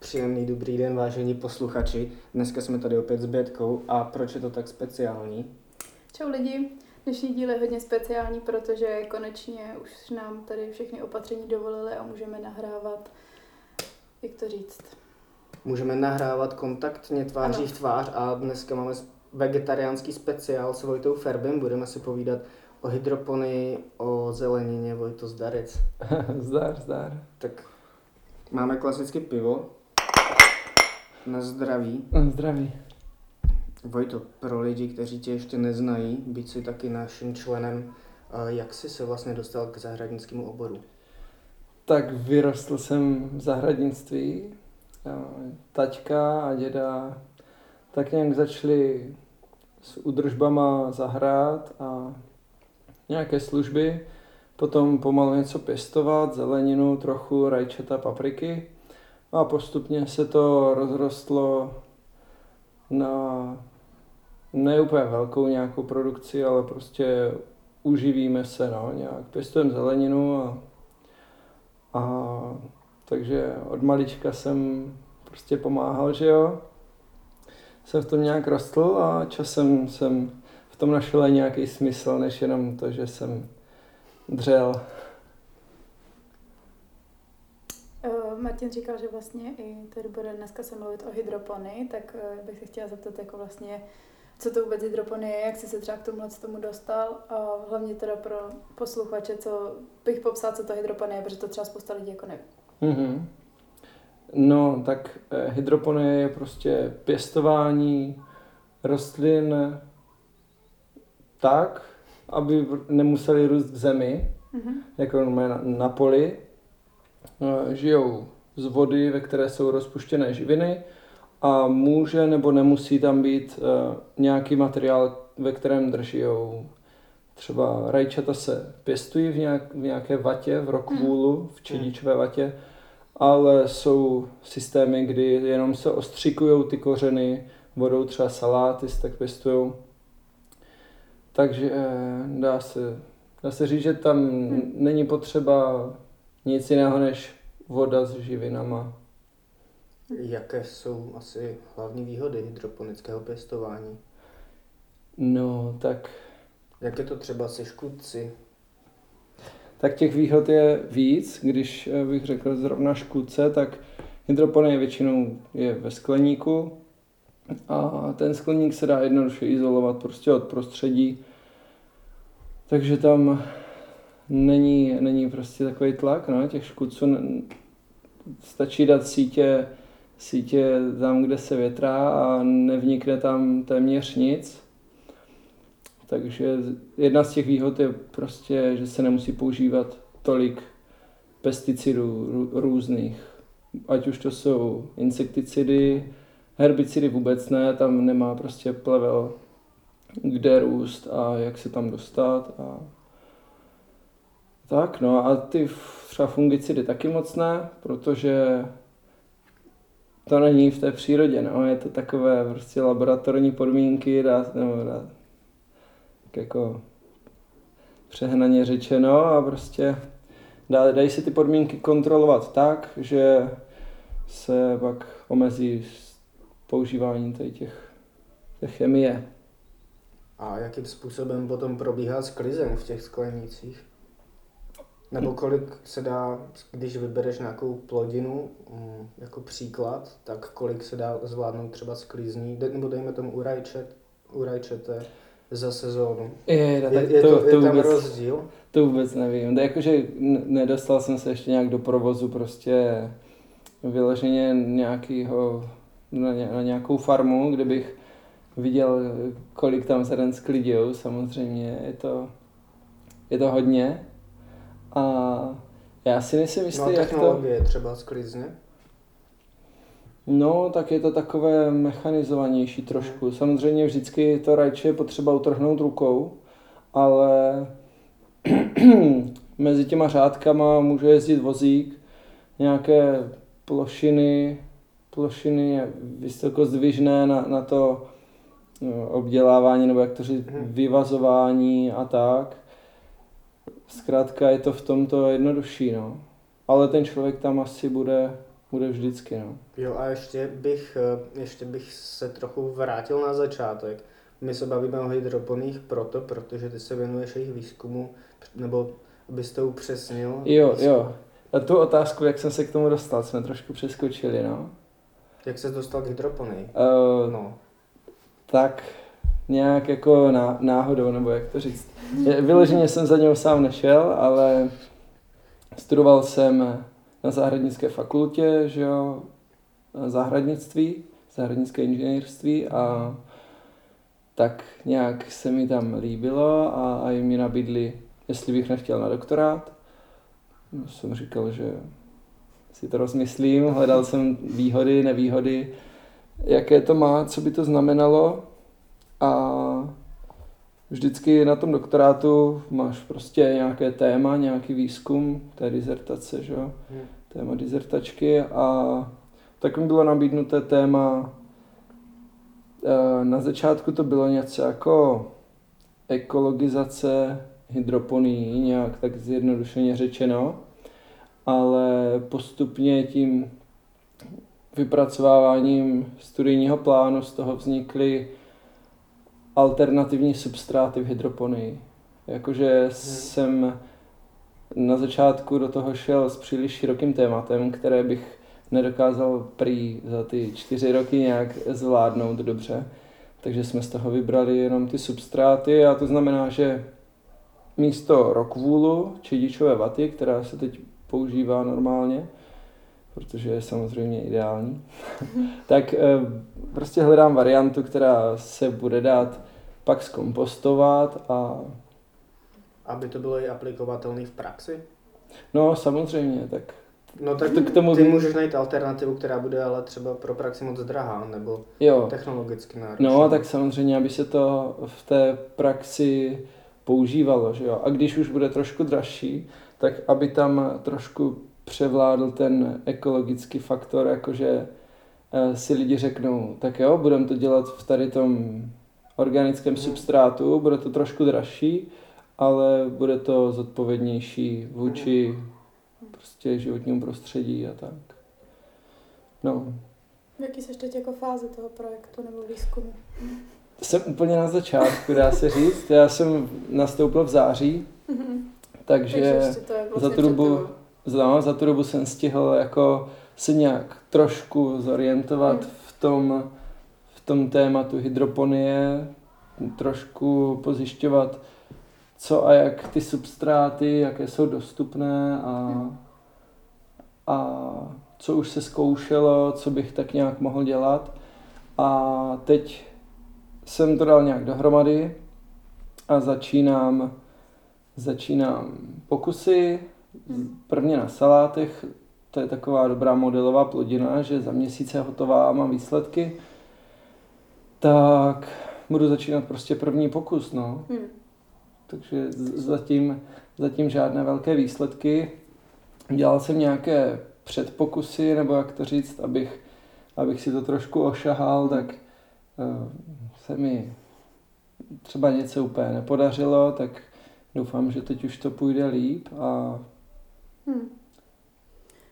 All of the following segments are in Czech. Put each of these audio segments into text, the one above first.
Příjemný dobrý den, vážení posluchači. Dneska jsme tady opět s Bětkou a proč je to tak speciální? Čau lidi, dnešní díl je hodně speciální, protože konečně už nám tady všechny opatření dovolily a můžeme nahrávat, jak to říct. Můžeme nahrávat kontaktně tváří v tvář a dneska máme vegetariánský speciál s Vojtou Ferbem. Budeme si povídat o hydropony, o zelenině, Vojto zdarec. zdar, zdar. Tak máme klasické pivo, na zdraví. Na zdraví. Vojto, pro lidi, kteří tě ještě neznají, být si taky naším členem, jak jsi se vlastně dostal k zahradnickému oboru? Tak vyrostl jsem v zahradnictví. Taťka a děda tak nějak začali s údržbama zahrát a nějaké služby. Potom pomalu něco pěstovat, zeleninu, trochu rajčata, papriky. A postupně se to rozrostlo na ne úplně velkou nějakou produkci, ale prostě uživíme se, no, nějak pěstujeme zeleninu a, a takže od malička jsem prostě pomáhal, že jo. Jsem v tom nějak rostl a časem jsem v tom našel nějaký smysl, než jenom to, že jsem dřel. Martin říkal, že vlastně i tady bude dneska se mluvit o hydropony, tak eh, bych se chtěla zeptat, jako vlastně, co to vůbec hydropony je, jak jsi se třeba k tomuhle tomu dostal a hlavně teda pro posluchače, co bych popsal, co to hydropony je, protože to třeba spousta lidí jako neví. Mm-hmm. No, tak eh, hydropony je prostě pěstování rostlin tak, aby nemuseli růst v zemi, mm-hmm. jako na, na poli, žijou z vody, ve které jsou rozpuštěné živiny a může nebo nemusí tam být eh, nějaký materiál, ve kterém drží třeba rajčata se pěstují v, nějak, v nějaké vatě, v rockwoolu, v čedičové vatě, ale jsou systémy, kdy jenom se ostřikují ty kořeny vodou, třeba saláty se tak pěstují. Takže eh, dá se, dá se říct, že tam hmm. není potřeba nic jiného než voda s živinama. Jaké jsou asi hlavní výhody hydroponického pěstování? No, tak... Jak je to třeba se škůdci? Tak těch výhod je víc. Když eh, bych řekl zrovna škůdce, tak hydropony většinou je ve skleníku a ten skleník se dá jednoduše izolovat prostě od prostředí. Takže tam není, není prostě takový tlak, no, těch škůdců stačí dát sítě, sítě tam, kde se větrá a nevnikne tam téměř nic. Takže jedna z těch výhod je prostě, že se nemusí používat tolik pesticidů různých. Ať už to jsou insekticidy, herbicidy vůbec ne, tam nemá prostě plevel, kde růst a jak se tam dostat. A tak, no a ty třeba fungicidy taky moc ne, protože to není v té přírodě, no, je to takové prostě laboratorní podmínky, dá, nebo dá, tak jako přehnaně řečeno a prostě dá, dají se ty podmínky kontrolovat tak, že se pak omezí používání tady těch, těch chemie. A jakým způsobem potom probíhá sklizeň v těch sklenících? Nebo kolik se dá, když vybereš nějakou plodinu mm, jako příklad, tak kolik se dá zvládnout třeba sklízní, nebo dejme tomu u, rajčet, u rajčete za sezónu. Je, je, je, je, to, to, je tam vůbec, rozdíl? To vůbec nevím. To jakože nedostal jsem se ještě nějak do provozu prostě vyloženě nějakýho, na, na nějakou farmu, kde bych viděl, kolik tam zrn sklidil. Samozřejmě je to, je to hodně, a já si nejsem jistý, no, jak to... je třeba sklizně? No, tak je to takové mechanizovanější trošku. Hmm. Samozřejmě vždycky to rajče je potřeba utrhnout rukou, ale mezi těma řádkama může jezdit vozík, nějaké plošiny, plošiny vysoko zdvižné na, na to no, obdělávání, nebo jak to říct, hmm. vyvazování a tak. Zkrátka je to v tomto jednodušší, no. Ale ten člověk tam asi bude bude vždycky, no. Jo a ještě bych, eh, ještě bych se trochu vrátil na začátek. My se bavíme o hydroponích proto, protože ty se věnuješ jejich výzkumu, nebo abyste upřesnil. Jo, jo. A tu otázku, jak jsem se k tomu dostal, jsme trošku přeskočili, no. Jak se dostal k hydroponii? Uh, No. tak nějak jako ná, náhodou, nebo jak to říct. Vyloženě jsem za něho sám nešel, ale studoval jsem na zahradnické fakultě, že jo, zahradnictví, zahradnické inženýrství a tak nějak se mi tam líbilo a, a i mi nabídli, jestli bych nechtěl na doktorát. No, jsem říkal, že si to rozmyslím, hledal jsem výhody, nevýhody, jaké to má, co by to znamenalo a vždycky na tom doktorátu máš prostě nějaké téma, nějaký výzkum, té dizertace, že jo, Hm. téma dizertačky a tak mi bylo nabídnuté téma, eh, na začátku to bylo něco jako ekologizace hydroponií, nějak tak zjednodušeně řečeno, ale postupně tím vypracováváním studijního plánu z toho vznikly alternativní substráty v hydroponii. Jakože jsem na začátku do toho šel s příliš širokým tématem, které bych nedokázal prý za ty čtyři roky nějak zvládnout dobře. Takže jsme z toho vybrali jenom ty substráty a to znamená, že místo rockwoolu, čedičové vaty, která se teď používá normálně, protože je samozřejmě ideální, tak eh, prostě hledám variantu, která se bude dát pak zkompostovat a Aby to bylo i aplikovatelné v praxi? no samozřejmě, tak No tak To k tomu ty můžeš najít alternativu, která bude ale třeba pro praxi moc drahá, nebo jo. technologicky náročná. No, tak samozřejmě, aby se to v té praxi používalo, že jo. A když už bude trošku dražší, tak aby tam trošku převládl ten ekologický faktor, jakože eh, si lidi řeknou, tak jo, budeme to dělat v tady tom organickém Mhm. substrátu, bude to trošku dražší, ale bude to zodpovědnější vůči prostě životnímu prostředí a tak. No, V jaký jsi teď jako fáze toho projektu nebo výzkumu? Jsem úplně na začátku, dá se říct. Já jsem nastoupil v září, takže ještě to je vlastně za tu dobu, no, za tu dobu jsem stihl jako se nějak trošku zorientovat Hmm. v tom, v tom tématu hydroponie, trošku pozjišťovat, co a jak ty substráty, jaké jsou dostupné a, Hmm. a co už se zkoušelo, co bych tak nějak mohl dělat. A teď jsem to dal nějak dohromady a začínám, začínám pokusy. Prvně na salátech, to je taková dobrá modelová plodina, že za měsíc je hotová a mám výsledky, tak budu začínat prostě první pokus, no. Hmm. Takže zatím, zatím žádné velké výsledky. Dělal jsem nějaké předpokusy, nebo jak to říct, abych, abych si to trošku ošahal, tak eh, se mi třeba něco úplně nepodařilo, tak doufám, že teď už to půjde líp a Hmm.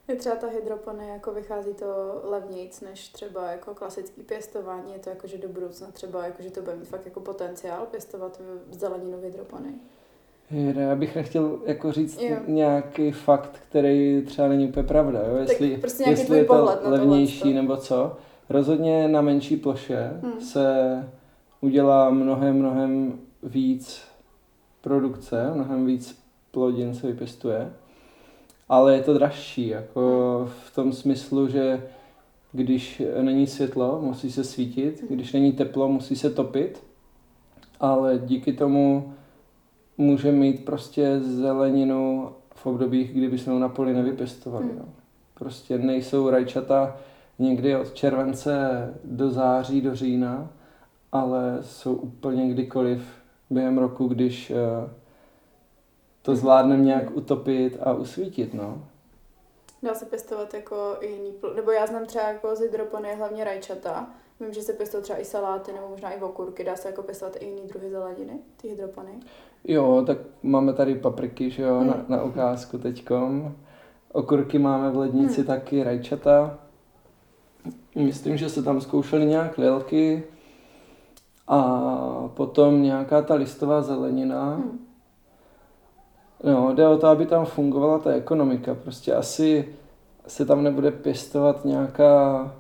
Je třeba ta hydroponie, jako vychází to levnějc než třeba jako klasický pěstování. Je to jako, že do budoucna třeba, jako, že to bude mít fakt jako potenciál pěstovat v- zeleninu v hydroponii. Jde, já bych nechtěl jako říct Jo. nějaký fakt, který třeba není úplně pravda, jo? jestli, prostě nějaký jestli je to levnější tohleto. nebo co. Rozhodně na menší ploše Hmm. se udělá mnohem, mnohem víc produkce, mnohem víc plodin se vypěstuje, ale je to dražší, jako v tom smyslu, že když není světlo, musí se svítit, když není teplo, musí se topit, ale díky tomu může mít prostě zeleninu v obdobích, kdy bychom ho na poli nevypěstovali. Hmm. No. Prostě nejsou rajčata někdy od července do září, do října, ale jsou úplně kdykoliv během roku, když eh, to zvládneme nějak utopit a usvítit, no. Dá se pěstovat jako i jiný, pl- nebo já znám třeba jako z hydroponie hlavně rajčata. Vím, že se pěstují třeba i saláty nebo možná i okurky. Dá se jako pěstovat i jiný druhy zeleniny, ty hydropony. Jo, tak máme tady papriky, že jo, Hmm. na, na ukázku teďkom. okurky máme v lednici Hmm. taky, rajčata. Myslím, že se tam zkoušely nějak lilky a potom nějaká ta listová zelenina. Hmm. No, jde o to, aby tam fungovala ta ekonomika. Prostě asi se tam nebude pěstovat nějaká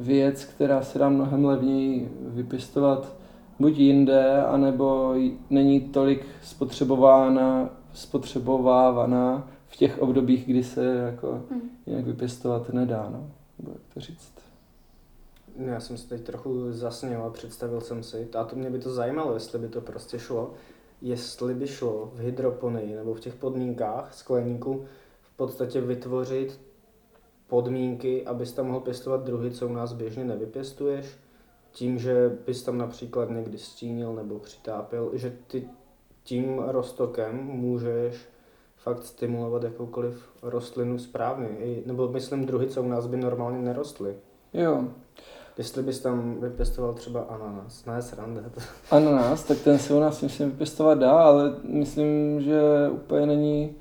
věc, která se dá mnohem levněji vypěstovat buď jinde, anebo není tolik spotřebována, spotřebovávaná v těch obdobích, kdy se jako Hmm. jinak vypěstovat nedá, no. Nebo jak to říct. Já jsem se teď trochu zasněl a představil jsem si, a to mě by to zajímalo, jestli by to prostě šlo, jestli by šlo v hydroponii nebo v těch podmínkách skleníku v podstatě vytvořit podmínky, abys tam mohl pěstovat druhy, co u nás běžně nevypěstuješ, tím, že bys tam například někdy stínil nebo přitápěl, že ty tím roztokem můžeš fakt stimulovat jakoukoliv rostlinu správně, nebo myslím druhy, co u nás by normálně nerostly. Jo, Jestli bys tam vypěstoval třeba ananas, ne sranda. ananas, tak ten se u nás myslím vypěstovat dá, ale myslím, že úplně není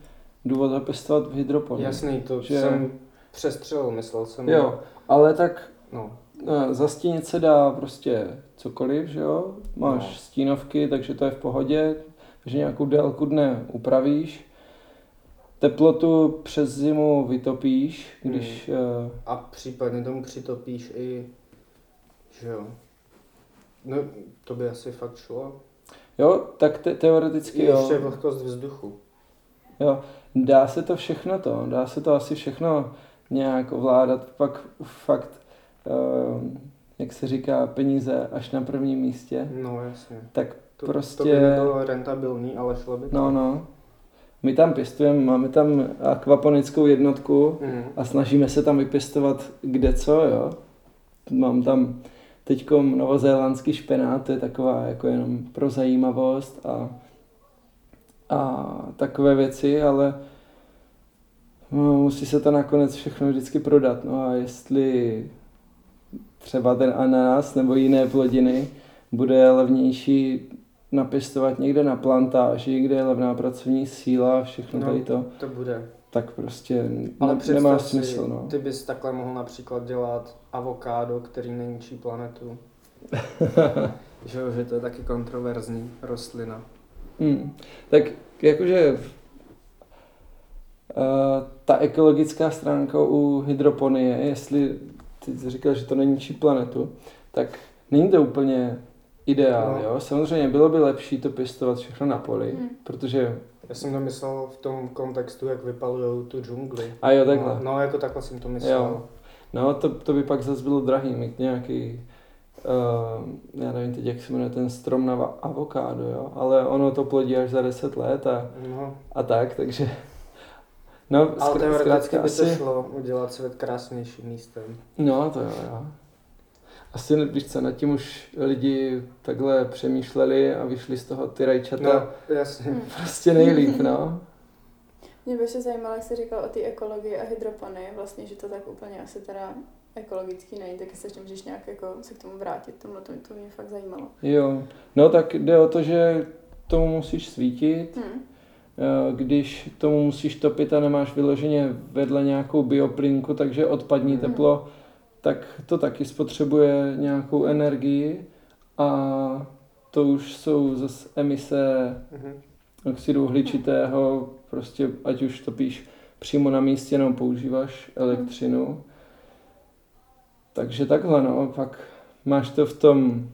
důvod ho pěstovat v hydroponii. Jasný, to Že- jsem přestřelil, myslel jsem. Jo, ale tak No, No, zastínit se dá prostě cokoliv, že jo? Máš No. stínovky, takže to je v pohodě, takže nějakou délku dne upravíš. Teplotu přes zimu vytopíš, když... eh, a případně tomu přitopíš i, že jo. No, to by asi fakt šlo. Jo, tak te- teoreticky I jo. ještě vlhkost vzduchu. jo. Dá se to všechno to, dá se to asi všechno nějak ovládat, pak fakt, eh, jak se říká, peníze až na prvním místě. No, jasně. Tak To, prostě... to by nebylo rentabilní, ale šlo by to. No, no. My tam pěstujeme, máme tam akvaponickou jednotku Mm. a snažíme se tam vypěstovat kde co, jo. Mám tam teďkom novozélandský špenát, to je taková jako jenom pro zajímavost a, a takové věci, ale no, musí se to nakonec všechno vždycky prodat. No a jestli třeba ten ananas nebo jiné plodiny bude levnější napěstovat někde na plantáži, kde je levná pracovní síla a všechno No. tady to, To bude. Tak prostě Ale ne, nemá si, smysl. No. ty bys takhle mohl například dělat avokádo, který neničí planetu. že, že to je taky kontroverzní rostlina. Hmm. Tak jakože uh, ta ekologická stránka u hydroponie, jestli ty jsi říkal, že to neníčí planetu, tak není to úplně ideál, No. jo. Samozřejmě bylo by lepší to pěstovat všechno na poli, Hmm. protože, Já jsem to myslel v tom kontextu, jak vypalují tu džungli. a jo takhle, No, no, jako takhle jsem to myslel. Jo. no to, to by pak zase bylo drahý, mít nějaký, uh, já nevím teď, jak se jmenuje ten strom na avokádo, jo, ale ono to plodí až za 10 let a, No, a tak, takže, no, ale teoreticky by to asi- šlo udělat svět krásnějším místem. No, to jo, jo. Asi, víš co, nad tím už lidi takhle přemýšleli a vyšli z toho ty rajčata No, jasně. Hmm. prostě nejlíp, no. Mě by ještě zajímalo, jak jsi říkal o té ekologii a hydropony, vlastně, že to tak úplně asi teda ekologický není, tak jestli ještě můžeš nějak jako se k tomu vrátit, tohle to, to mě fakt zajímalo. Jo, no tak jde o to, že tomu musíš svítit, Hmm. eh, když tomu musíš topit a nemáš vyloženě vedle nějakou bioplínku, takže odpadní Mhm. teplo, tak to taky spotřebuje nějakou energii a to už jsou zase emise Mhm. oxidu uhličitého, prostě ať už topíš přímo na místě, nebo používáš elektřinu. Takže takhle, no, pak máš to v tom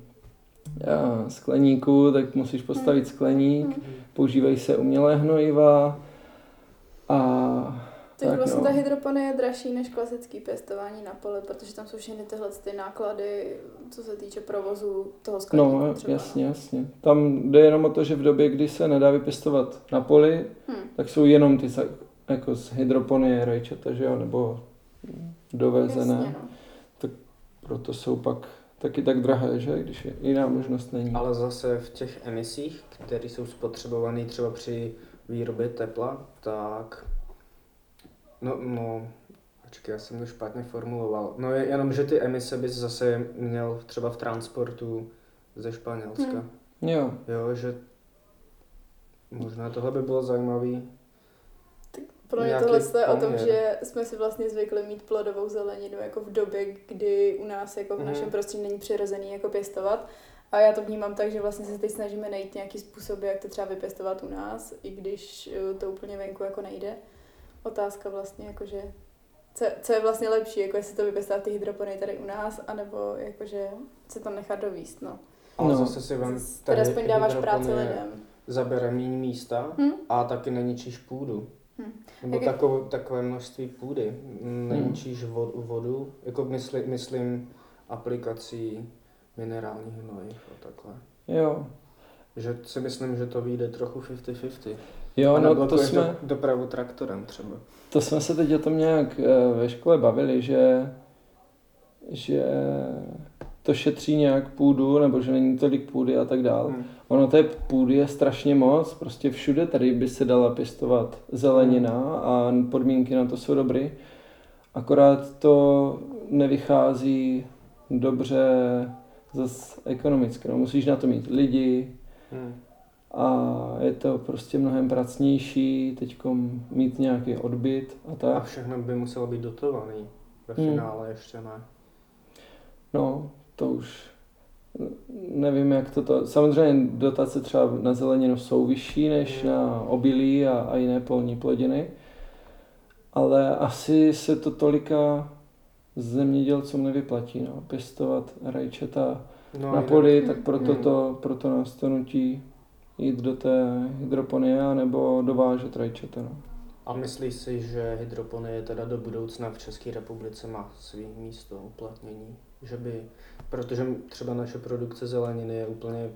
já, skleníku, tak musíš postavit skleník, Hmm. používají se umělé hnojiva a Takže Tak vlastně no. ta hydroponie je dražší než klasický pěstování na poli, protože tam jsou všechny tyhle ty náklady, co se týče provozu toho skleníku no, třeba. jasně, jasně. Tam jde jenom o to, že v době, kdy se nedá vypěstovat na poli, No. Hmm. tak jsou jenom ty jako z hydroponie rajčata, že jo, nebo dovezené. Jasně, no. Proto jsou pak taky tak drahé, že? Když je jiná možnost není. Ale zase v těch emisích, které jsou spotřebované třeba při výrobě tepla, tak no, no, počkej, já jsem to špatně formuloval. No je jenom, že ty emise bys zase měl třeba v transportu ze Španělska. Hmm. Jo, Jo, že možná tohle by bylo zajímavý. Pro mě tohle je o tom, že jsme si vlastně zvykli mít plodovou zeleninu jako v době, kdy u nás jako v Mhm. našem prostředí není přirozený jako pěstovat. A já to vnímám tak, že vlastně se teď snažíme najít nějaký způsoby, jak to třeba vypěstovat u nás, i když eh, to úplně venku jako nejde. Otázka vlastně jakože, co, co je vlastně lepší, jako jestli to vypěstovat ty hydropony tady u nás, anebo jakože se tam nechat dovíst, no. Ale No. zase si Zase Teda aspoň dáváš práci lidem. Zabere méně místa Hm? a taky neníčíš půdu. Hm. Nebo Jak- takové, takové množství půdy. Neníčíš vod, vodu, jako mysli, myslím aplikací minerálních hnojiv a takhle. Jo. Že si myslím, že to vyjde trochu 50-50. Jo, no to jsme, do, dopravu traktorem třeba. to jsme se teď o tom nějak eh, ve škole bavili, že, že to šetří nějak půdu, nebo že není tolik půdy a tak dál. Hm. Ono té půdy je strašně moc, prostě všude tady by se dala pěstovat zelenina a podmínky na to jsou dobré. Akorát to nevychází dobře zase ekonomicky. No, musíš na to mít lidi Hm. A je to prostě mnohem pracnější teď mít nějaký odbyt a A tak. všechno by muselo být dotovaný. Ve Hm. finále ještě ne. No, to už nevím, jak to to... Samozřejmě dotace třeba na zeleninu jsou vyšší než na obilí a, a jiné polní plodiny, ale asi se to tolika zemědělcům nevyplatí, no, pěstovat rajčata No, na poli, tak proto, Hmm. to, proto nás to nutí jít do té hydroponie nebo dovážet rajčata. No. A myslíš si, že hydroponie teda do budoucna v České republice má svý místo uplatnění? Že by, protože třeba naše produkce zeleniny je úplně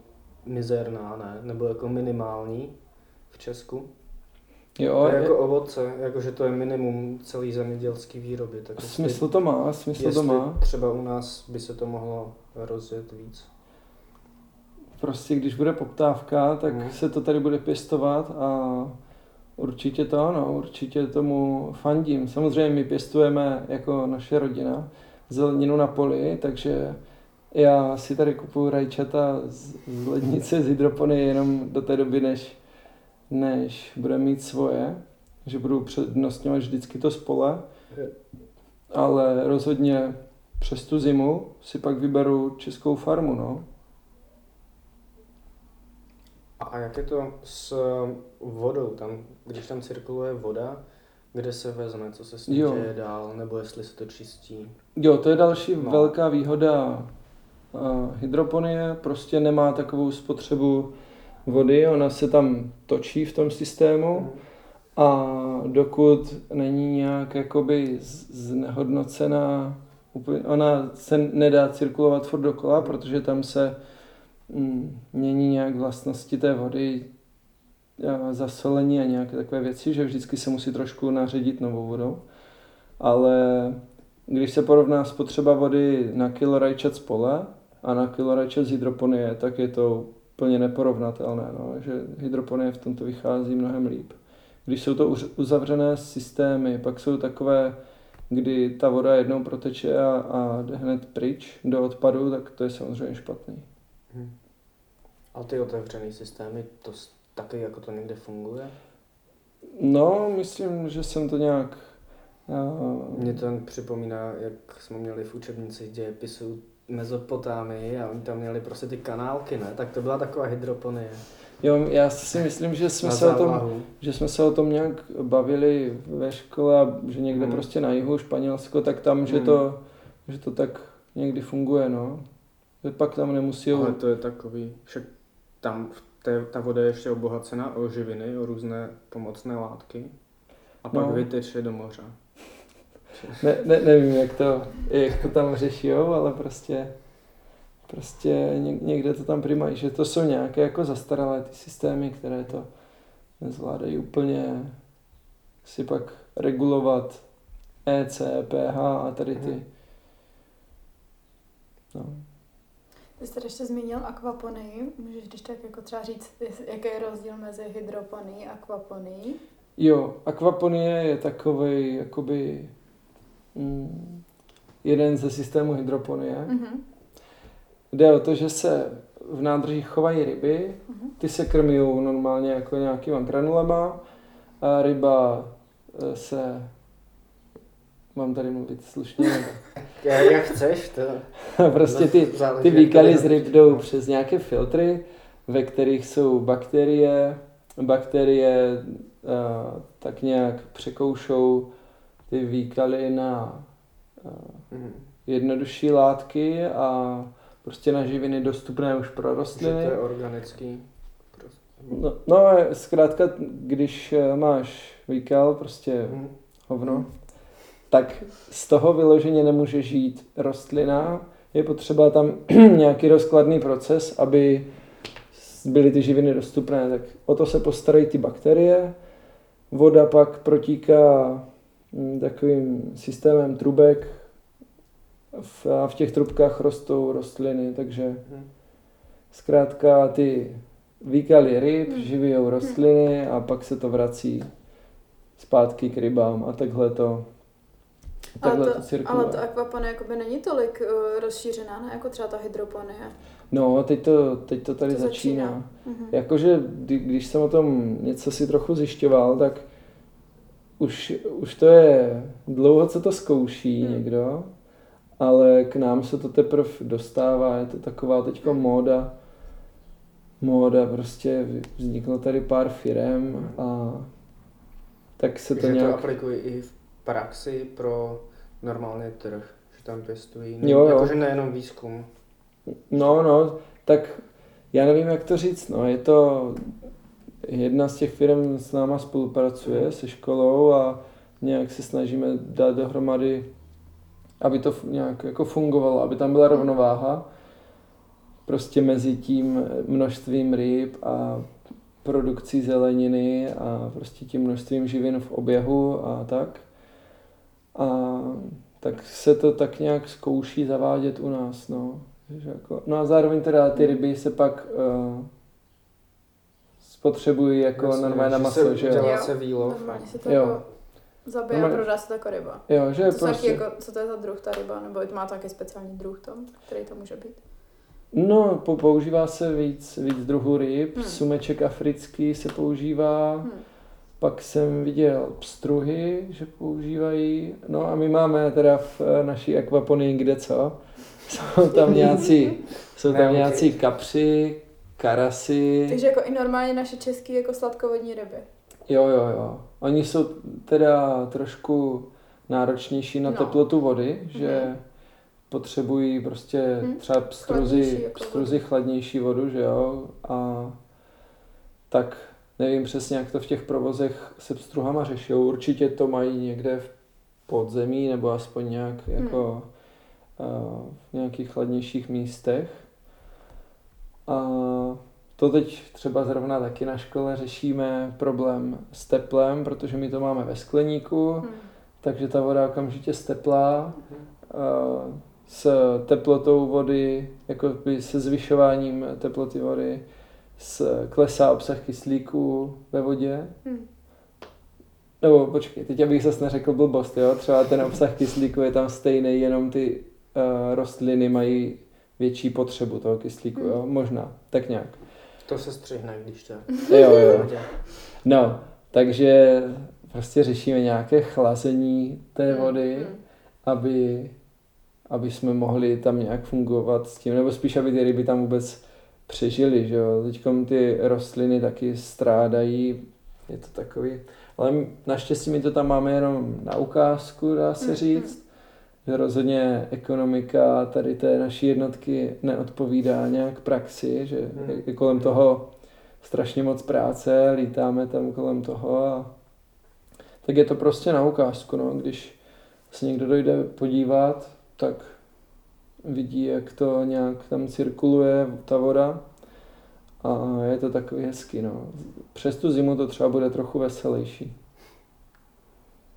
mizerná, ne? Nebo jako minimální v Česku. Jo, To je je, jako ovoce, jakože to je minimum celý zemědělský výroby. Tak jestli- smysl to má, smysl to jestli má. třeba u nás by se to mohlo rozjet víc. Prostě když bude poptávka, tak Mhm. se to tady bude pěstovat a určitě to ano, určitě tomu fandím. Samozřejmě my pěstujeme jako naše rodina zeleninu na poli, takže já si tady kupuju rajčata z, z lednice, z hydropony jenom do té doby, než, než budeme mít svoje, že budu přednostňovat vždycky to spole, ale rozhodně přes tu zimu si pak vyberu českou farmu, no. A, jak je to s vodou? Tam, když tam cirkuluje voda, kde se vezme, co se s Jo. děje dál, nebo jestli se to čistí? Jo, to je další No. velká výhoda uh, hydroponie, prostě nemá takovou spotřebu vody, ona se tam točí v tom systému a dokud není nějak jakoby znehodnocená, ona se nedá cirkulovat furt dokola, protože tam se mění nějak vlastnosti té vody, a zasolení a nějaké takové věci, že vždycky se musí trošku naředit novou vodou. Ale když se porovná spotřeba vody na kilo rajčat z pole a na kilo rajčat z hydroponie, tak je to úplně neporovnatelné, no, že hydroponie v tomto vychází mnohem líp. Když jsou to uzavřené systémy, pak jsou takové, kdy ta voda jednou proteče a, a jde hned pryč do odpadu, tak to je samozřejmě špatný. Hm. A ty otevřené systémy, to taky jako to někde funguje? No, myslím, že jsem to nějak... Uh, Mně to připomíná, jak jsme měli v učebnici dějepisu Mezopotámii a oni tam měli prostě ty kanálky, ne? Tak to byla taková hydroponie. jo, já si myslím, že jsme, se o tom, že jsme se o tom nějak bavili ve škole, a že někde Hmm. prostě na jihu Španělsko, tak tam, že, Hmm. to, že to tak někdy funguje, no. Že pak tam nemusí... Ale to je takový, však tam v té, ta voda je ještě obohacena o živiny, o různé pomocné látky a pak No. vyteče do moře. Ne, ne, nevím, jak to, jak to tam řešijou, ale prostě, prostě ně- někde to tam primají, že to jsou nějaké jako zastaralé ty systémy, které to nezvládají úplně si pak regulovat EC, pH a tady ty. Mhm. No. Ty jste ještě zmínil akvaponii. Můžeš když tak jako třeba říct, jaký je rozdíl mezi hydroponií a akvaponií? Jo, akvaponie je takový jakoby mm, jeden ze systémů hydroponie. Mhm. Jde o to, že se v nádržích chovají ryby, Mhm. ty se krmí normálně jako nějakýma granulema a ryba eh, se... Mám tady mluvit slušně? nebo- Jak chceš, to prostě ty, ty výkaly z ryb jdou přes nějaké filtry, ve kterých jsou bakterie. Bakterie uh, tak nějak překoušou ty výkaly na uh, Mhm. jednodušší látky a prostě na živiny dostupné už pro Že rostliny. to je organický. No, no zkrátka, když eh, máš výkal, prostě Mhm. hovno, tak z toho vyloženě nemůže žít rostlina. Je potřeba tam nějaký rozkladný proces, aby byly ty živiny dostupné. Tak o to se postarají ty bakterie. Voda pak protíká mm, takovým systémem trubek v, a v těch trubkách rostou rostliny, takže Mhm. zkrátka ty výkaly ryb Hmm. živijou rostliny a pak se to vrací zpátky k rybám a takhle to takhle ale to, to, cirkuluje. ale to akvaponie jakoby není tolik uh, rozšířená, ne? jako třeba ta hydroponie. No, teď to, teď to tady To začíná. začíná. Mhm. Jakože, kdy, když jsem o tom něco si trochu zjišťoval, tak už, už to je dlouho, co to zkouší Hmm. někdo, ale k nám se to teprve dostává, je to taková teďka Hmm. móda, móda, prostě vzniklo tady pár firem a tak se to že nějak... to aplikují i v praxi pro normálně trh, že tam pěstují. Jo, jo. Jakože nejenom výzkum. No, no, tak já nevím, jak to říct, no, je to, jedna z těch firm s náma spolupracuje se školou a nějak se snažíme dát dohromady, aby to nějak jako fungovalo, aby tam byla rovnováha prostě mezi tím množstvím ryb a produkcí zeleniny a prostě tím množstvím živin v oběhu a tak. A tak se to tak nějak zkouší zavádět u nás, no. Že jako, no a zároveň teda ty ryby se pak uh, spotřebují jako Jasně, normálně na že maso, se že jo. dělá se výlov. Normálně se to Jo. jako zabije a Normálně- prodá se to jako ryba. Jo, že je Co, prostě... jako, co to je za druh ta ryba? Nebo má to nějaký speciální druh tam, který to může být? No, po- používá se víc, víc druhů ryb, Hmm. sumeček africký se používá, Hm. Pak jsem viděl pstruhy, že používají, no a my máme teda v eh, naší akvaponii kde co, jsou tam nějací, jsou tam nějací kapři, karasy, Takže jako i normálně naše české jako sladkovodní ryby. jo, jo, jo. Oni jsou teda trošku náročnější na No. teplotu vody, že Mhm. potřebují prostě Mhm. třeba pstruzy, Chladnější jako pstruzy chladnější vodu, že jo, a tak nevím přesně, jak to v těch provozech se pstruhama řeší. Určitě to mají někde v podzemí, nebo aspoň nějak jako eh, v nějakých chladnějších místech. A to teď třeba zrovna taky na škole řešíme problém s teplem, protože my to máme ve skleníku, Hm. takže ta voda okamžitě steplá a s teplotou vody, jako by se zvyšováním teploty vody, s, klesá obsah kyslíku ve vodě. Hm. Nebo počkej, teď abych zase neřekl blbost, jo? Třeba ten obsah kyslíku je tam stejný, jenom ty uh, rostliny mají větší potřebu toho kyslíku, jo? Možná, tak nějak. To se střihne, když to Jo, jo. No, takže prostě řešíme nějaké chlazení té Hm, vody, hm. aby, aby jsme mohli tam nějak fungovat s tím, nebo spíš, aby ty ryby tam vůbec přežily, že jo. Teďkom ty rostliny taky strádají, je to takový, ale naštěstí my to tam máme jenom na ukázku, dá se Mm, říct, že rozhodně ekonomika tady té naší jednotky neodpovídá nějak praxi, že Mm. je kolem toho strašně moc práce, lítáme tam kolem toho a tak je to prostě na ukázku, no, když se někdo dojde podívat, tak vidí, jak to nějak tam cirkuluje ta voda a je to takový hezký, no. Přes tu zimu to třeba bude trochu veselější.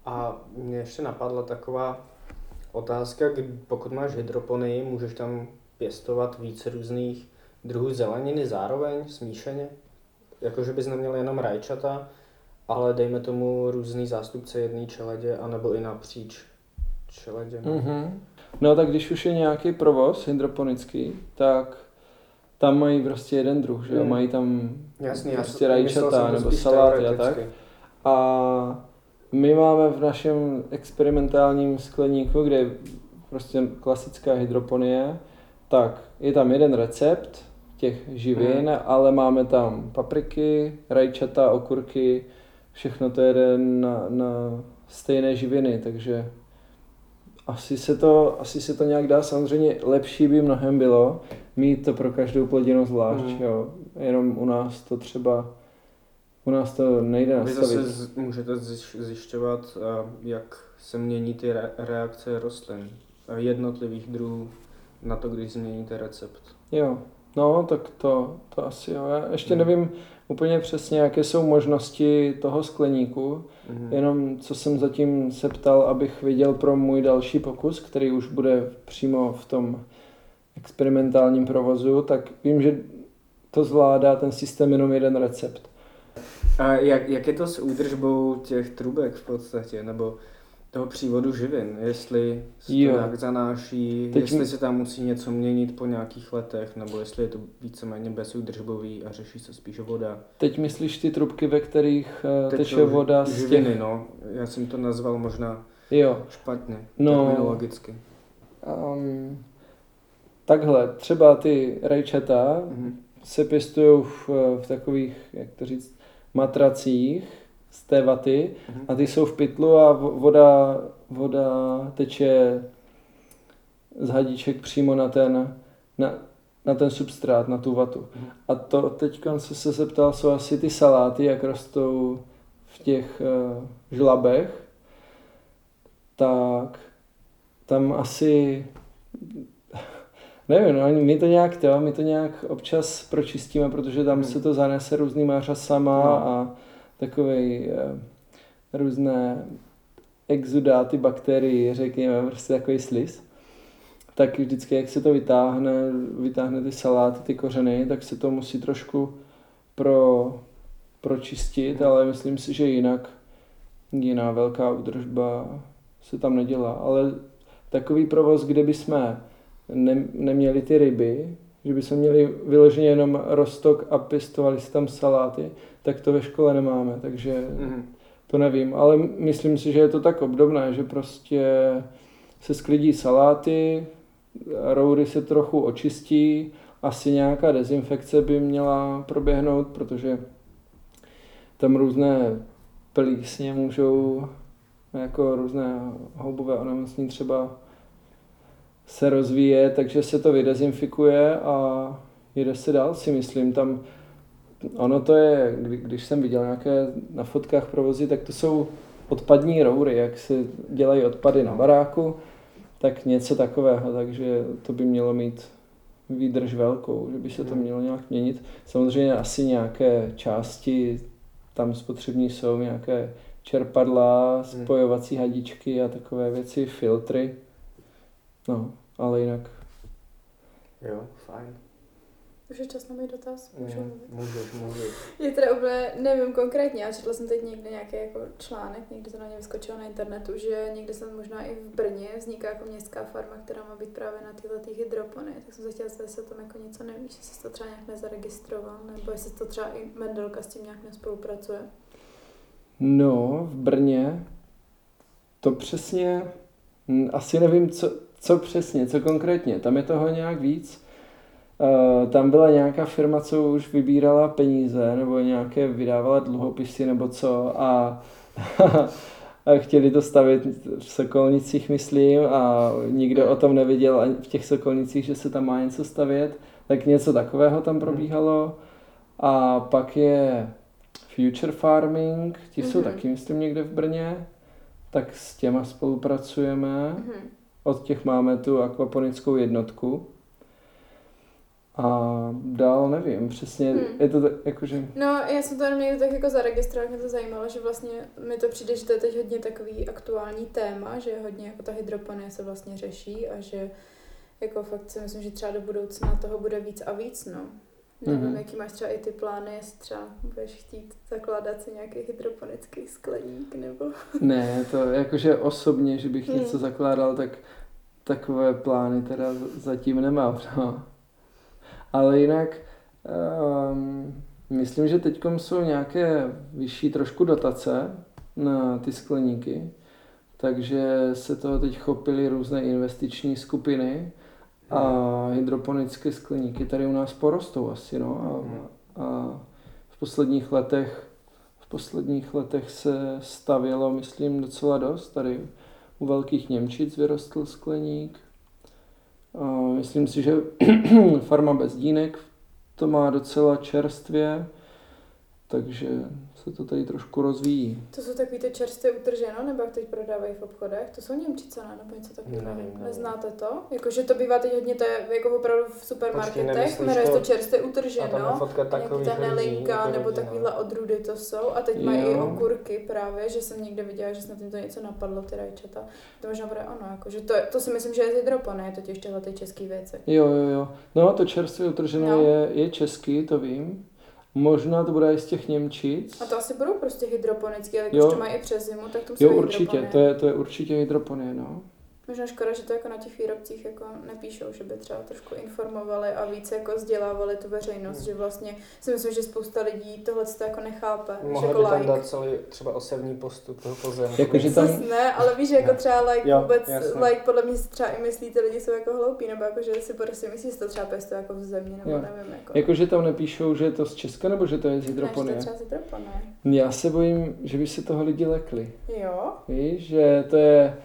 A mě ještě napadla taková otázka, kdy- pokud máš hydroponii, můžeš tam pěstovat více různých druhů zeleniny zároveň, smíšeně? Jakože bys neměl jenom rajčata, ale dejme tomu různý zástupce jedné čeledě, anebo i napříč čeleděm. Mm-hmm. No tak když už je nějaký provoz hydroponický, tak tam mají prostě jeden druh, že jo, Mm. mají tam Jasně, já prostě rajčata nebo saláty a tak. A my máme v našem experimentálním skleníku, kde je prostě klasická hydroponie, tak je tam jeden recept těch živin, Hmm. ale máme tam papriky, rajčata, okurky, všechno to jede na, na stejné živiny, takže asi se, to, asi se to nějak dá. Samozřejmě lepší by mnohem bylo mít to pro každou plodinu zvlášť. Hmm. Jo. Jenom u nás to třeba, u nás to nejde Vy nastavit. zase z- můžete zjiš- zjišťovat, jak se mění ty re- reakce rostlin a jednotlivých druhů na to, když změníte recept. Jo, no tak to, to asi jo. Já ještě Hmm. nevím úplně přesně, jaké jsou možnosti toho skleníku, Mhm. jenom co jsem zatím se ptal, abych viděl pro můj další pokus, který už bude přímo v tom experimentálním provozu, tak vím, že to zvládá ten systém jenom jeden recept. A jak, jak je to s údržbou těch trubek v podstatě, nebo toho přívodu živin, jestli se to nějak zanáší, Teď jestli se tam musí něco měnit po nějakých letech, nebo jestli je to víceméně bezúdržbový a řeší se spíš voda. Teď myslíš ty trubky, ve kterých eh, Tečou teče voda z živiny, těch... no. Já jsem to nazval možná Jo, špatně, No. terminologicky. um, takhle, třeba ty rajčata, Mhm. se pěstují v, v takových, jak to říct, matracích z té vaty Mhm. a ty jsou v pytlu a vo- voda, voda teče z hadíček přímo na ten, na, na ten substrát, na tu vatu. Mhm. A to teď se se zeptal, jsou asi ty saláty, jak rostou v těch uh, žlabech, tak tam asi Nevím, no, my to nějak to, my to nějak občas pročistíme, protože tam Hmm. se to zanese různýma řasama No. a takové různé exudáty bakterií, řekněme, prostě takový sliz. Tak vždycky, jak se to vytáhne, vytáhne ty saláty, ty kořeny, tak se to musí trošku pro, pročistit, ale myslím si, že jinak jiná velká údržba se tam nedělá. Ale takový provoz, kde bychom ne, neměli ty ryby, že bychom měli vyloženě jenom rostok a pěstovali si tam saláty, tak to ve škole nemáme, takže Mhm. to nevím, ale myslím si, že je to tak obdobné, že prostě se sklidí saláty, roury se trochu očistí, asi nějaká dezinfekce by měla proběhnout, protože tam různé plísně můžou, jako různé houbové onemocnění třeba se rozvíje, takže se to vydezinfikuje a jede se dál, si myslím. Tam ono to je, kdy, když jsem viděl nějaké na fotkách provozy, tak to jsou odpadní roury, jak se dělají odpady na baráku, tak něco takového, takže to by mělo mít výdrž velkou, že by se to Hmm. mělo nějak měnit. Samozřejmě asi nějaké části tam spotřební jsou, nějaké čerpadla, spojovací hadičky a takové věci, filtry. No, ale jinak. Jo, fajn. Už je čas na můj dotaz? Můžu Mhm. mluvit? Můžeš mluvit. Je teda úplně, nevím konkrétně, já četla jsem teď někde nějaký jako článek, někde to na ně vyskočilo na internetu, že někde jsem možná i v Brně vzniká jako městská farma, která má být právě na tyhle ty hydropony, tak jsem se chtěla zeptat, jestli o tom jako něco nevíš, jestli jsi to třeba nějak nezaregistroval, nebo jestli to třeba i Mendelka s tím nějak nespolupracuje. No, v Brně to přesně, asi nevím, co, co přesně, co konkrétně, tam je toho nějak víc. Uh, tam byla nějaká firma, co už vybírala peníze, nebo nějaké vydávala dluhopisy, nebo co, a, a chtěli to stavit v Sokolnicích, myslím, a nikdo o tom nevěděl ani v těch Sokolnicích, že se tam má něco stavět, tak něco takového tam probíhalo. A pak je Future Farming, ti jsou Mhm. taky, myslím, někde v Brně, tak s těma spolupracujeme. Mhm. Od těch máme tu akvaponickou jednotku. A dál nevím, přesně, Hmm. je to tak, jakože, No, já jsem to jenom tak jako zaregistrovala, mě to zajímalo, že vlastně mi to přijde, že to je teď hodně takový aktuální téma, že hodně jako ta hydroponie se vlastně řeší a že jako fakt si myslím, že třeba do budoucna toho bude víc a víc, no. Nevím, Mhm. jaký máš třeba i ty plány, jestli třeba budeš chtít zakládat si nějaký hydroponický skleník, nebo... ne, to jakože osobně, že bych Hmm. něco zakládal, tak takové plány teda zatím nemám, no. Ale jinak, um, myslím, že teď jsou nějaké vyšší trošku dotace na ty skleníky. Takže se toho teď chopily různé investiční skupiny a hydroponické skleníky tady u nás porostou asi. No. A, a v posledních letech v posledních letech se stavělo, myslím, docela dost. Tady u velkých Němčic vyrostl skleník. A myslím si, že farma Bezdínek to má docela čerstvě, takže se to tady trošku rozvíjí. To jsou takový ty čerstvě utrženo, nebo jak teď prodávají v obchodech? To jsou Němčice, ne? Nebo něco takového? Nevím, nevím. Neznáte to? Jakože to bývá teď hodně, to je jako opravdu v supermarketech, jmenuje to- čerstvě A tam je utrženo. fotka Nějaký takových ta nelinka, nebo no. takovýhle odrůdy to jsou. A teď mají i Jo. okurky právě, že jsem někde viděla, že snad jim to něco napadlo, ty rajčata. To možná bude ono, jako, že to, to si myslím, že je z hydropony, totiž tyhle ty české věci. Jo, jo, jo. No to čerstvě utržené No. je, je český, to vím. Možná to bude i z těch Němčic. A to asi budou prostě hydroponické, ale když to mají i přes zimu, tak to musí Jo, určitě, to je, to je určitě hydroponie, no. Možná škoda, že to jako na těch výrobcích jako nepíšou, že by třeba trošku informovali a víc jako vzdělávali tu veřejnost, Hmm. že vlastně si myslím, že spousta lidí tohle to jako nechápe. že Mohli jako by tam like. dát celý třeba osevní postup toho pozemku. Jakože tam- Zas ne, ale víš, že jako třeba like Jo, vůbec, jasně. like podle mě si třeba i myslí, ty lidi jsou jako hloupí, nebo jako, že si prostě myslí, že to třeba pěstuje jako v zemi, nebo Jo. nevím, jako. Jakože tam nepíšou, že je to z Česka, nebo že to je z Ne, že to hydroponie? je třeba z hydroponie. Já se bojím, že by se toho lidi lekli. Jo, Víš, že to je...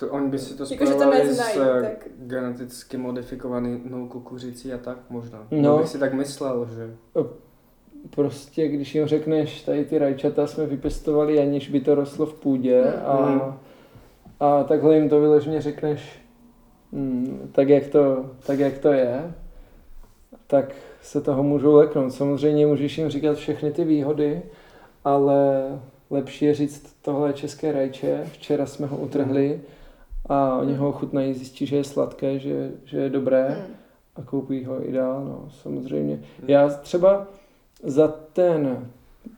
To oni by si to Jako, že to neznají, s eh, tak- geneticky modifikovanou kukuřicí a tak možná. No. No. bych si tak myslel, že... Prostě, když jim řekneš, tady ty rajčata jsme vypěstovali, aniž by to rostlo v půdě Hmm. a, a takhle jim to vyloženě řekneš, mm, tak, jak to, tak jak to je, tak se toho můžou leknout. Samozřejmě můžeš jim říkat všechny ty výhody, ale lepší je říct, tohle je české rajče, včera jsme ho utrhli a oni ho ochutnají, zjistí, že je sladké, že, že je dobré Hmm. a koupí ho i dál, no, samozřejmě. Já třeba za ten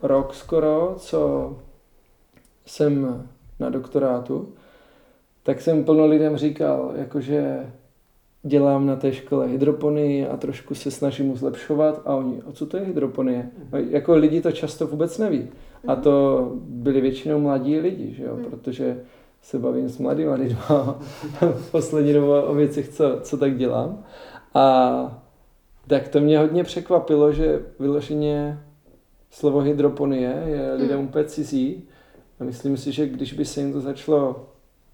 rok skoro, co jsem na doktorátu, tak jsem plno lidem říkal, jakože dělám na té škole hydroponii a trošku se snažím mu zlepšovat a oni, a co to je hydroponie? A jako lidi to často vůbec neví. A to byli většinou mladí lidi, že jo? Protože se bavím s mladýma lidma v poslední době o věcech, co, co tak dělám. A tak to mě hodně překvapilo, že vyloženě slovo hydroponie je lidem Mm. úplně cizí. A myslím si, že když by se jim to začalo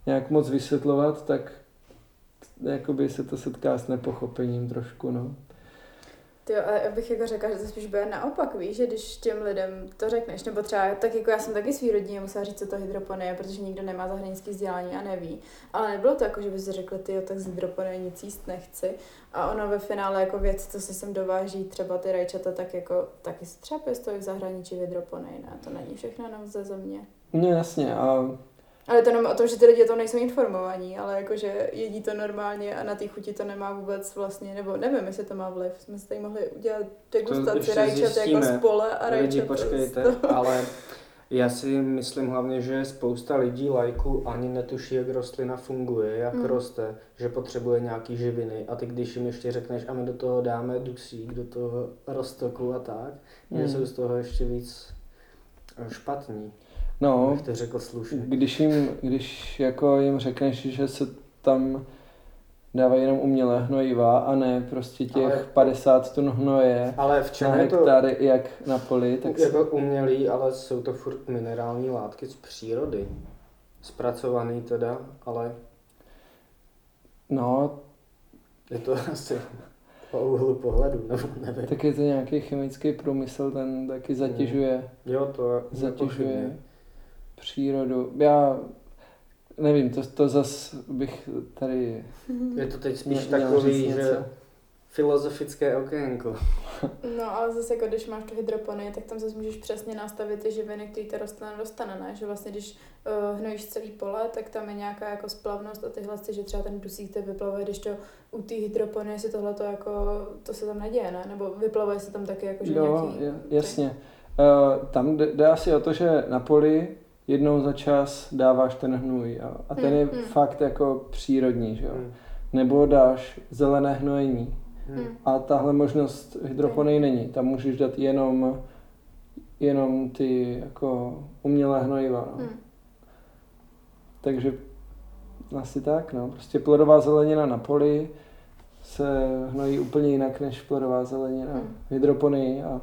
nějak moc vysvětlovat, tak jakoby se to setká s nepochopením trošku, no. Ty jo, ale bych jako řekla, že to spíš bude naopak, víš, že když těm lidem to řekneš, nebo třeba tak jako já jsem taky svý rodině musela říct, co to hydroponie je, protože nikdo nemá zahraniční vzdělání a neví. Ale nebylo to jako, že by si řekli, ty jo, tak z hydroponie nic jíst nechci. A ono ve finále jako věc, co se sem dováží, třeba ty rajčata, tak jako taky se třeba pěstují v zahraničí v hydroponii, ne? To není všechno jenom ze země. No jasně, a Ale to jenom o tom, že ty lidi o tom nejsou informovaní, ale jakože jedí to normálně a na té chuti to nemá vůbec vlastně, nebo nevím, jestli to má vliv. Jsme si tady mohli udělat degustaci ještě rajčat jako zjistíme. z pole a Lidi, rajčat počkejte, z toho. ale já si myslím hlavně, že spousta lidí lajku ani netuší, jak rostlina funguje, jak Mm. roste, že potřebuje nějaký živiny a ty když jim ještě řekneš a my do toho dáme dusík, do toho roztoku a tak, Mm. mm. jsou z toho ještě víc špatní, no, to řekl slušně. Když jim, když jako jim řekneš, že se tam dávají jenom umělé hnojiva a ne prostě těch Ale- 50 tun hnoje Ale v na čem je to hektary jak na poli, tak je to umělý, ale jsou to furt minerální látky z přírody. Zpracovaný teda, ale no, je to asi po úhlu pohledu, nebo nevím. tak je to nějaký chemický průmysl, ten taky zatěžuje, Jo, to zatěžuje nepochybně. Přírodu. Já nevím, to, to zas bych tady Je to teď spíš měl takový, že něco. filozofické okénko. No ale zase jako když máš tu hydroponii, tak tam zase můžeš přesně nastavit ty živiny, které ta rostlina dostane, ne? Že vlastně když uh, hnojíš celý pole, tak tam je nějaká jako splavnost a tyhle, že třeba ten dusík te vyplavuje, když to u té hydroponie si tohle to jako, to se tam neděje, ne? Nebo vyplavuje se tam taky jako, že Jo, nějaký... ja- jasně. Uh, tam jde, jde asi o to, že na poli jednou za čas dáváš ten hnůj a, a ten Hmm, je hmm. fakt jako přírodní, že jo. Hmm. Nebo dáš zelené hnojení Hmm. Hmm. a tahle možnost hydroponii není. Tam můžeš dát jenom jenom ty jako umělé hnojiva. No. Hmm. Takže asi tak, no. Prostě plodová zelenina na poli se hnojí úplně jinak než plodová zelenina Hmm. v hydroponii a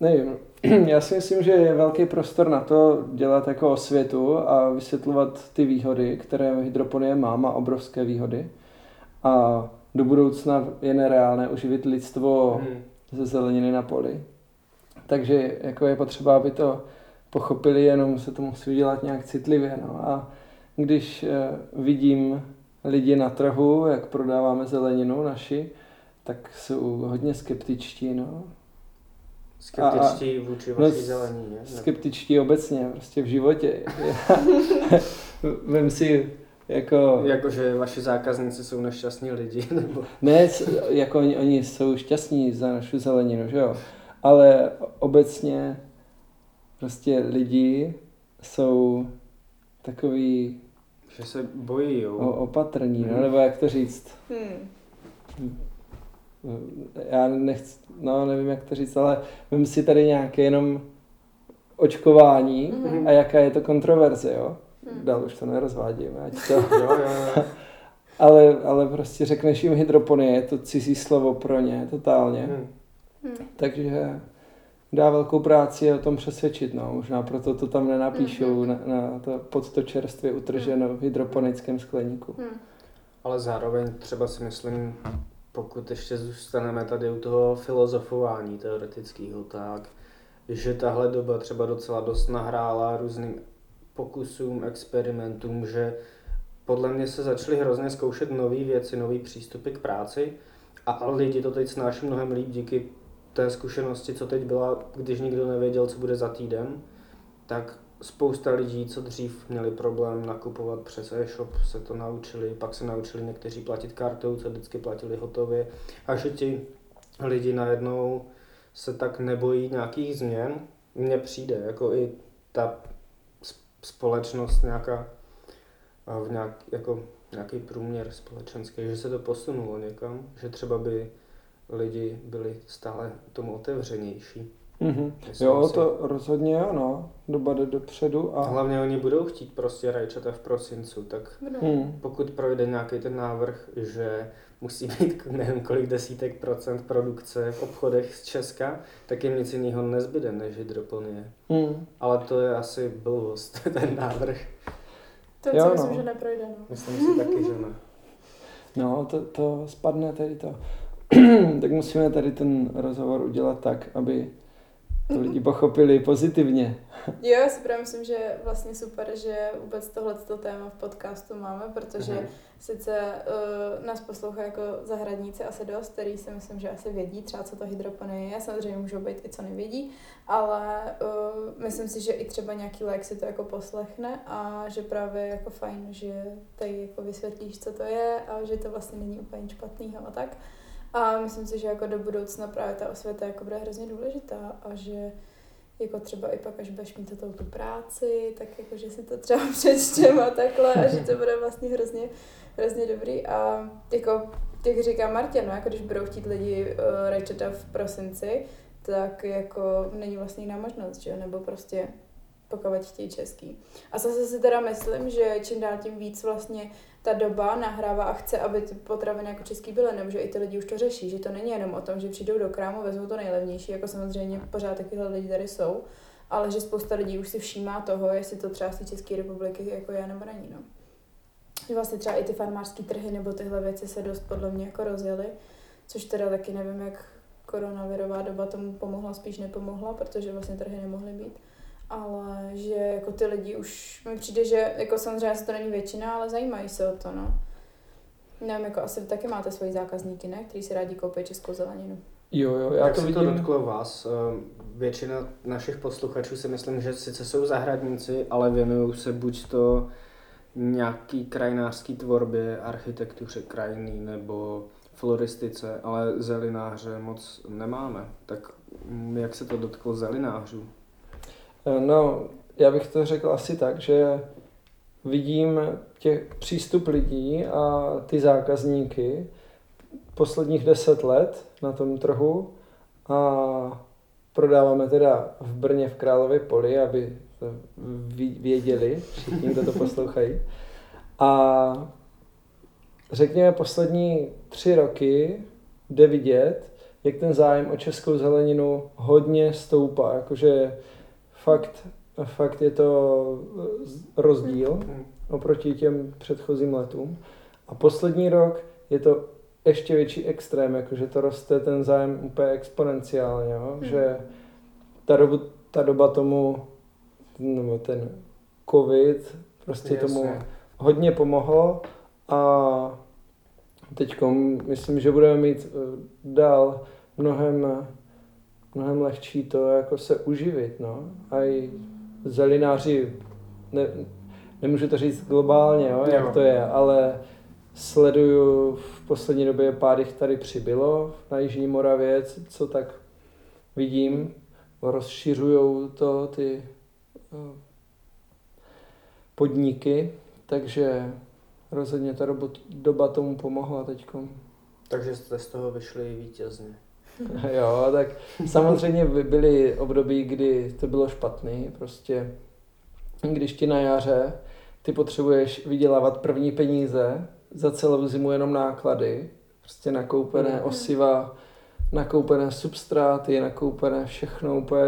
nevím, já si myslím, že je velký prostor na to dělat jako osvětu a vysvětlovat ty výhody, které hydroponie má, má obrovské výhody a do budoucna je nereálné uživit lidstvo Hmm. ze zeleniny na poli. Takže jako je potřeba, aby to pochopili, jenom se to musí udělat nějak citlivě. No. A když eh, vidím lidi na trhu, jak prodáváme zeleninu naši, tak jsou hodně skeptičtí. No. Skeptičtí vůči no, vaší zelenině. nebo- Skeptičtí obecně, prostě v životě. Vem si jako... Jakože vaši zákazníci jsou nešťastní lidi, nebo... Ne, jako oni, oni jsou šťastní za naši zeleninu, že jo? Ale obecně prostě lidi jsou takový Že se bojí, jo. o, opatrní, no, Mhm. nebo jak to říct. Hmm. Já nechci, no nevím jak to říct, ale vím si tady nějaké jenom očkování Mhm. a jaká je to kontroverze, jo? Hmm. Dál už to nerozvádíme, ať to... Jo, jo, jo. Ale, ale prostě řekneš jim hydroponie, je to cizí slovo pro ně, totálně. Hmm. Takže dá velkou práci o tom přesvědčit, no. Možná proto to tam nenapíšou Mhm. na, na to, pod to čerstvě utrženo v hydroponickém skleníku. Hmm. Ale zároveň třeba si myslím, pokud ještě zůstaneme tady u toho filozofování teoretického, tak že tahle doba třeba docela dost nahrála různým pokusům, experimentům, že podle mě se začaly hrozně zkoušet nové věci, nové přístupy k práci a lidi to teď snáší mnohem líp díky té zkušenosti, co teď byla, když nikdo nevěděl, co bude za týden, tak spousta lidí, co dřív měli problém nakupovat přes e-shop, se to naučili, pak se naučili někteří platit kartou, co vždycky platili hotově a že ti lidi najednou se tak nebojí nějakých změn, mně přijde, jako i ta společnost nějaká, v nějak, jako nějaký průměr společenský, že se to posunulo někam, že třeba by lidi byli stále tomu otevřenější. Mhm. Myslím Jo, si. to rozhodně jo, no. Doba jde dopředu A hlavně oni budou chtít prostě rajčata v prosincu, tak. Hmm. pokud projde nějaký ten návrh, že musí být nevím kolik desítek procent produkce v obchodech z Česka, tak jim nic jiného nezbyde než hydroponie. Hmm. Ale to je asi blbost, ten návrh. To Jo, si myslím, no. že neprojde. No. Myslím si taky, že ne. No, to, to spadne tady to. tak musíme tady ten rozhovor udělat tak, aby to lidi pochopili pozitivně. Jo, já si právě myslím, že je vlastně super, že vůbec tohleto téma v podcastu máme, protože Mhm. sice uh, nás poslouchají jako zahradníci asi dost, který si myslím, že asi vědí třeba, co to hydroponie je, samozřejmě můžou být i co nevědí, ale uh, myslím si, že i třeba nějaký lék si to jako poslechne a že právě jako fajn, že tady jako vysvětlíš, co to je a že to vlastně není úplně špatného a tak. A myslím si, že jako do budoucna právě ta osvěta jako bude hrozně důležitá a že jako třeba i pak, až budeš mít tu, práci, tak jako, že si to třeba přečtem a takhle a že to bude vlastně hrozně, hrozně dobrý. A jako, jak říká Martin, no, jako když budou chtít lidi uh, rajčata v prosinci, tak jako není vlastně jiná možnost, že jo, nebo prostě pokud chtějí český. A zase si teda myslím, že čím dál tím víc vlastně ta doba nahrává a chce, aby ty potraviny jako český byly, nebo že i ty lidi už to řeší, že to není jenom o tom, že přijdou do krámu, vezmou to nejlevnější, jako samozřejmě pořád takovéhle lidi tady jsou, ale že spousta lidí už si všímá toho, jestli to třeba z České republiky jako je nebo není. No. Že vlastně třeba i ty farmářské trhy nebo tyhle věci se dost podle mě jako rozjely, což teda taky nevím, jak koronavirová doba tomu pomohla, spíš nepomohla, protože vlastně trhy nemohly být. Ale že jako ty lidi už, mi přijde, že jako samozřejmě se to není většina, ale zajímají se o to, no. Nevím, jako asi vy taky máte svoji zákazníky, ne? Kteří si rádi koupí českou zeleninu. Jo, jo, já Jak to se vidím. to dotklo vás? Ehm, Většina našich posluchačů si myslím, že sice jsou zahradníci, ale věnují se buď to nějaký krajinářský tvorbě, architektuře krajiny nebo floristice, ale zelináře moc nemáme. Tak mm, jak se to dotklo zelinářů? No, já bych to řekl asi tak, že vidím těch přístup lidí a ty zákazníky posledních deset let na tom trhu a prodáváme teda v Brně v Králově poli, aby to věděli všichni, kdo to poslouchají. A řekněme poslední tři roky jde vidět, jak ten zájem o českou zeleninu hodně stoupá. Jakože fakt, fakt je to rozdíl hmm. oproti těm předchozím letům. A poslední rok je to ještě větší extrém, jakože to roste ten zájem úplně exponenciálně, jo? Hmm. že ta doba, ta doba tomu, nebo ten covid, prostě Jasně. tomu hodně pomohlo a teď myslím, že budeme mít eh, dál mnohem, mnohem lehčí to jako se uživit, no. A i zelináři, ne, nemůžu to říct globálně, jo, jak to je, ale sleduju v poslední době pár jich tady přibylo na Jižní Moravě, co tak vidím, rozšiřují to ty eh, podniky, takže rozhodně ta doba, doba tomu pomohla teď. Takže jste z toho vyšli vítězně. jo, tak samozřejmě byly období, kdy to bylo špatný, prostě když ti na jaře ty potřebuješ vydělávat první peníze, za celou zimu jenom náklady, prostě nakoupené mm. osiva, nakoupené substráty, nakoupené všechno, úplně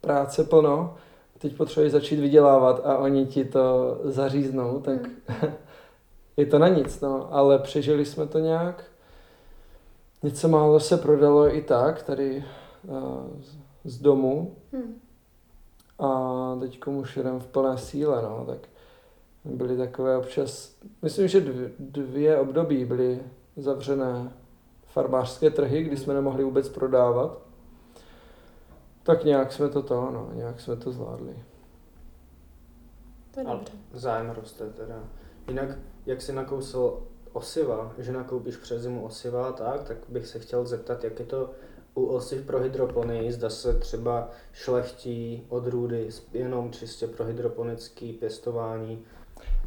práce plno. Teď potřebuješ začít vydělávat a oni ti to zaříznou, tak mm. je to na nic, no. Ale přežili jsme to nějak. Něco málo se prodalo i tak, tady uh, z domu. Mm. A teď už jdem v plné síle, no, tak byly takové občas, myslím, že dvě, dvě období byly zavřené farmářské trhy, kdy jsme nemohli vůbec prodávat. Tak nějak jsme to to, no, nějak jsme to zvládli. To je dobře. zájem roste teda. Jinak, jak jsi nakousil osiva, že nakoupíš přes zimu osiva, tak, tak bych se chtěl zeptat, jak je to u osiv pro hydropony, zda se třeba šlechtí odrůdy jenom čistě pro hydroponické pěstování,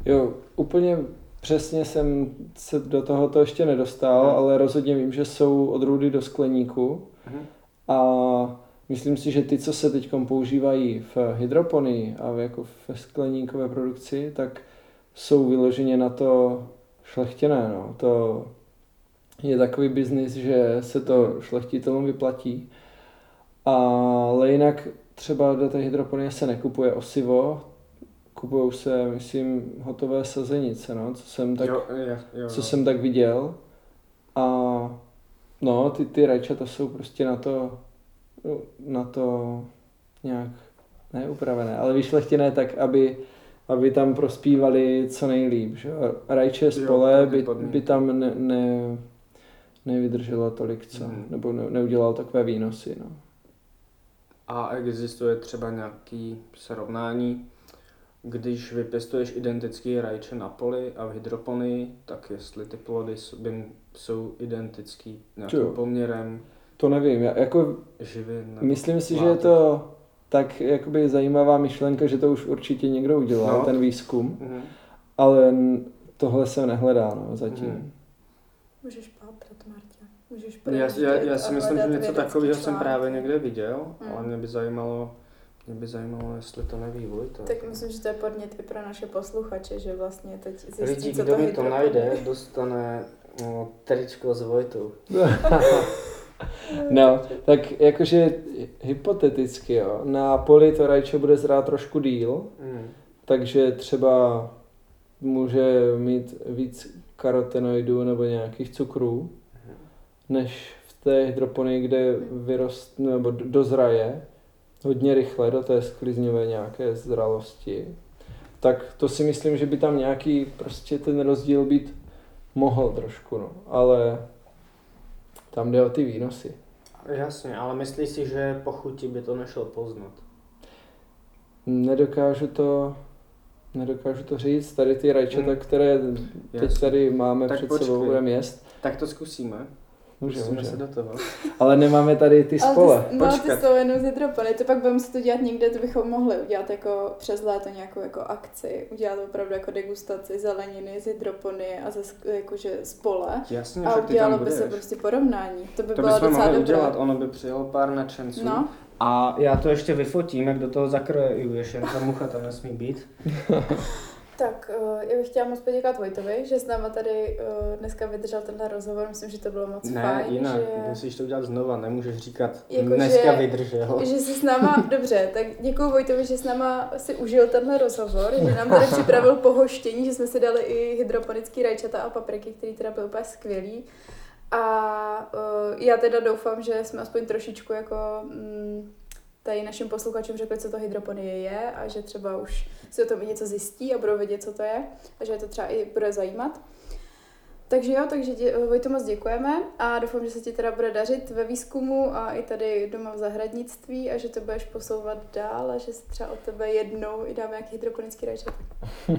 Jo, úplně přesně jsem se do tohoto ještě nedostal, hmm. ale rozhodně vím, že jsou odrůdy do skleníku hmm. a myslím si, že ty, co se teď používají v hydroponii a jako ve skleníkové produkci, tak jsou vyloženě na to šlechtěné. No. To je takový biznis, že se to šlechtitelům vyplatí. Ale jinak třeba do té hydroponie se nekupuje osivo, kupují se, myslím, hotové sazenice, no, co jsem tak, jo, je, jo, co jo. jsem tak viděl. A no, ty, ty rajčata jsou prostě na to, na to nějak neupravené, ale vyšlechtěné tak, aby, aby tam prospívali co nejlíp. Že? Rajče z pole by, by tam ne, ne, nevydrželo tolik, co, hmm. nebo ne, neudělal takové výnosy. No. A existuje třeba nějaký srovnání když vypěstuješ identický rajče na poli a v hydroponii, tak jestli ty plody jsou identický nějakým Čo? poměrem? To nevím, já jako živin, myslím si, látek. že je to tak jakoby zajímavá myšlenka, že to už určitě někdo udělal, no. ten výzkum, mm. ale tohle se nehledá no, zatím. Mm. Můžeš pátrat, Martě. Můžeš já, já, já si myslím, že něco takového jsem právě někde viděl, mm. ale mě by zajímalo, mě by zajímalo, jestli to neví Vojta. Tak myslím, že to je podnět i pro naše posluchače, že vlastně teď zjistí, Lidi, co kdo to mi to najde, dostane no, tričko s Vojtou. no, tak jakože hypoteticky, jo, na poli to rajče bude zrát trošku díl, mm. takže třeba může mít víc karotenoidů nebo nějakých cukrů, mm. než v té hydroponii, kde vyrost, nebo dozraje hodně rychle do té sklizňové nějaké zralosti, tak to si myslím, že by tam nějaký prostě ten rozdíl být mohl trošku, no. ale tam jde o ty výnosy. Jasně, ale myslíš si, že po chuti by to nešlo poznat? Nedokážu to, nedokážu to říct. Tady ty rajčata, hmm. které teď tady máme tak před počkej. sebou, budeme jíst. Tak to zkusíme. Může, Musíme může. se do toho. Ale nemáme tady ty spole. Ale ty, no, ty Počkat. jsou jenom z hydropony, to pak budeme se to dělat někde, to bychom mohli udělat jako přes léto nějakou jako akci, udělat opravdu jako degustaci zeleniny z hydropony a ze jakože z pole. Jasně, A ty udělalo by budeš. se prostě porovnání. To by To bylo bychom docela mohli dobré. udělat, ono by přijelo pár nadšenců. No, A já to ještě vyfotím, jak do toho zakrojuješ, jen ta mucha tam nesmí být. tak uh, já bych chtěla moc poděkovat Vojtovi, že s náma tady uh, dneska vydržel tenhle rozhovor, myslím, že to bylo moc Ne, fajn. jinak, že... musíš to udělat znova, nemůžeš říkat, Jako, dneska že- vydržel. Že jsi s náma, dobře, tak děkuji Vojtovi, že s náma si užil tenhle rozhovor, že nám tady připravil pohoštění, že jsme si dali i hydroponický rajčata a papriky, který teda byl úplně skvělý. A uh, já teda doufám, že jsme aspoň trošičku jako mm, tady našim posluchačům řekli, co to hydroponie je a že třeba už si o tom i něco zjistí a budou vědět, co to je a že je to třeba i bude zajímat. Takže jo, takže Vojto moc děkujeme a doufám, že se ti teda bude dařit ve výzkumu a i tady doma v zahradnictví a že to budeš posouvat dál a že se třeba od tebe jednou i dáme nějaký hydroponický rajčat.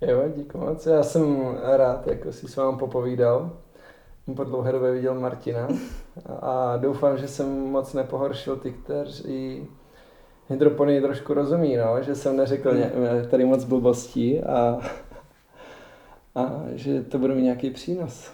Jo, díky moc. Já jsem rád, jako si s vámi popovídal. Po dlouhé době viděl Martina a doufám, že jsem moc nepohoršil ty, kteří hydroponii trošku rozumí, no, že jsem neřekl ně, tady moc blbostí a, a že to bude mít nějaký přínos.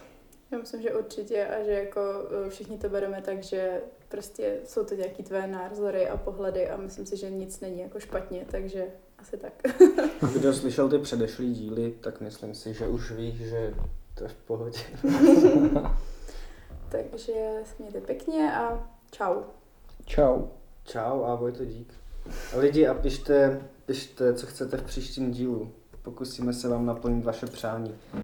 Já myslím, že určitě a že jako eh, všichni to bereme tak, že prostě jsou to nějaký tvé názory a pohledy a myslím si, že nic není jako špatně, takže asi tak. Kdo slyšel ty předešlý díly, tak myslím si, že už ví, že to je v pohodě. takže se mějte pěkně a čau. Čau. Čau, ahoj, to dík. A lidi, a pište, pište, co chcete v příštím dílu. Pokusíme se vám naplnit vaše přání.